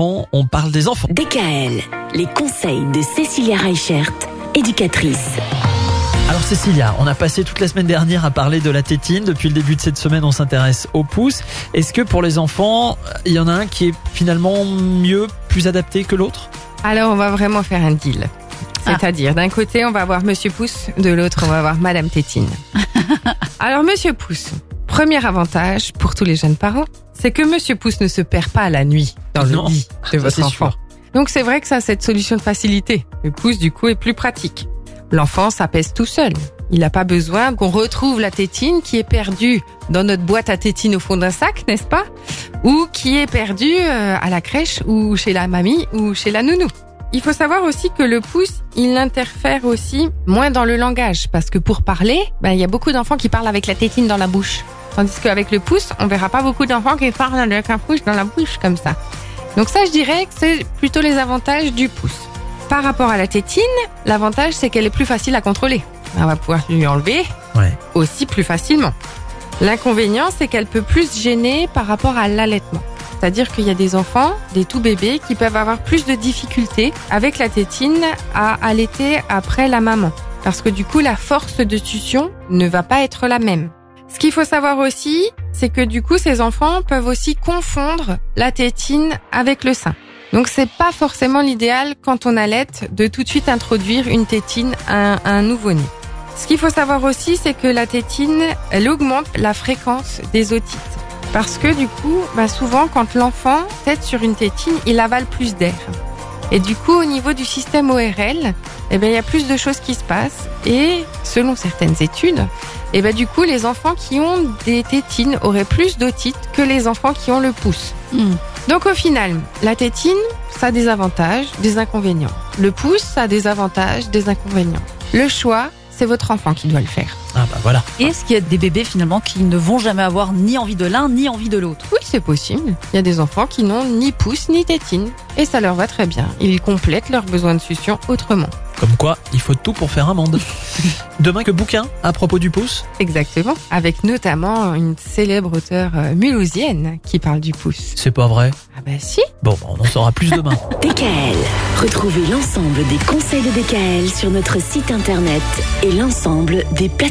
on parle des enfants. DKL, les conseils de Cécilia Reichert, éducatrice. Alors Cécilia, on a passé toute la semaine dernière à parler de la tétine. Depuis le début de cette semaine, on s'intéresse au pouce. Est-ce que pour les enfants, il y en a un qui est finalement mieux, plus adapté que l'autre? Alors on va vraiment faire un deal. Ah. C'est-à-dire, d'un côté, on va avoir Monsieur Pouce, de l'autre, on va avoir Madame Tétine. Alors, Monsieur Pouce, premier avantage pour tous les jeunes parents, c'est que Monsieur Pouce ne se perd pas la nuit dans le Non, lit de votre c'est enfant. sûr. Donc, c'est vrai que ça a cette solution de facilité. Le pouce, du coup, est plus pratique. L'enfant s'apaise tout seul. Il n'a pas besoin qu'on retrouve la tétine qui est perdue dans notre boîte à tétine au fond d'un sac, n'est-ce pas? Ou qui est perdue euh, à la crèche ou chez la mamie ou chez la nounou. Il faut savoir aussi que le pouce, il interfère aussi moins dans le langage parce que pour parler, ben, il y a beaucoup d'enfants qui parlent avec la tétine dans la bouche. Tandis qu'avec le pouce, on verra pas beaucoup d'enfants qui parlent avec un pouce dans la bouche comme ça. Donc ça, je dirais que c'est plutôt les avantages du pouce. Par rapport à la tétine, l'avantage, c'est qu'elle est plus facile à contrôler. On va pouvoir lui enlever Ouais. aussi plus facilement. L'inconvénient, c'est qu'elle peut plus gêner par rapport à l'allaitement. C'est-à-dire qu'il y a des enfants, des tout bébés, qui peuvent avoir plus de difficultés avec la tétine à allaiter après la maman. Parce que du coup, la force de succion ne va pas être la même. Ce qu'il faut savoir aussi, c'est que du coup, ces enfants peuvent aussi confondre la tétine avec le sein. Donc, c'est pas forcément l'idéal quand on allaite de tout de suite introduire une tétine à un, nouveau-né. Ce qu'il faut savoir aussi, c'est que la tétine, elle augmente la fréquence des otites. Parce que du coup, bah souvent, quand l'enfant tète sur une tétine, il avale plus d'air. Et du coup, au niveau du système ORL, eh ben, il y a plus de choses qui se passent. Et selon certaines études, eh ben, du coup, les enfants qui ont des tétines auraient plus d'otites que les enfants qui ont le pouce. Donc au final, la tétine, ça a des avantages, des inconvénients. Le pouce, ça a des avantages, des inconvénients. Le choix, c'est votre enfant qui doit le faire. Ah bah voilà. Et est-ce qu'il y a des bébés finalement qui ne vont jamais avoir ni envie de l'un ni envie de l'autre? Oui, c'est possible. Il y a des enfants qui n'ont ni pouce ni tétine. Et ça leur va très bien. Ils complètent leurs besoins de succion autrement. Comme quoi, il faut tout pour faire un monde. Demain que bouquin à propos du pouce Exactement. Avec notamment une célèbre auteure euh, mulhousienne qui parle du pouce. C'est pas vrai Ah bah si Bon, bah, on en saura plus demain. DKL, retrouvez l'ensemble des conseils de DKL sur notre site internet et l'ensemble des plateformes.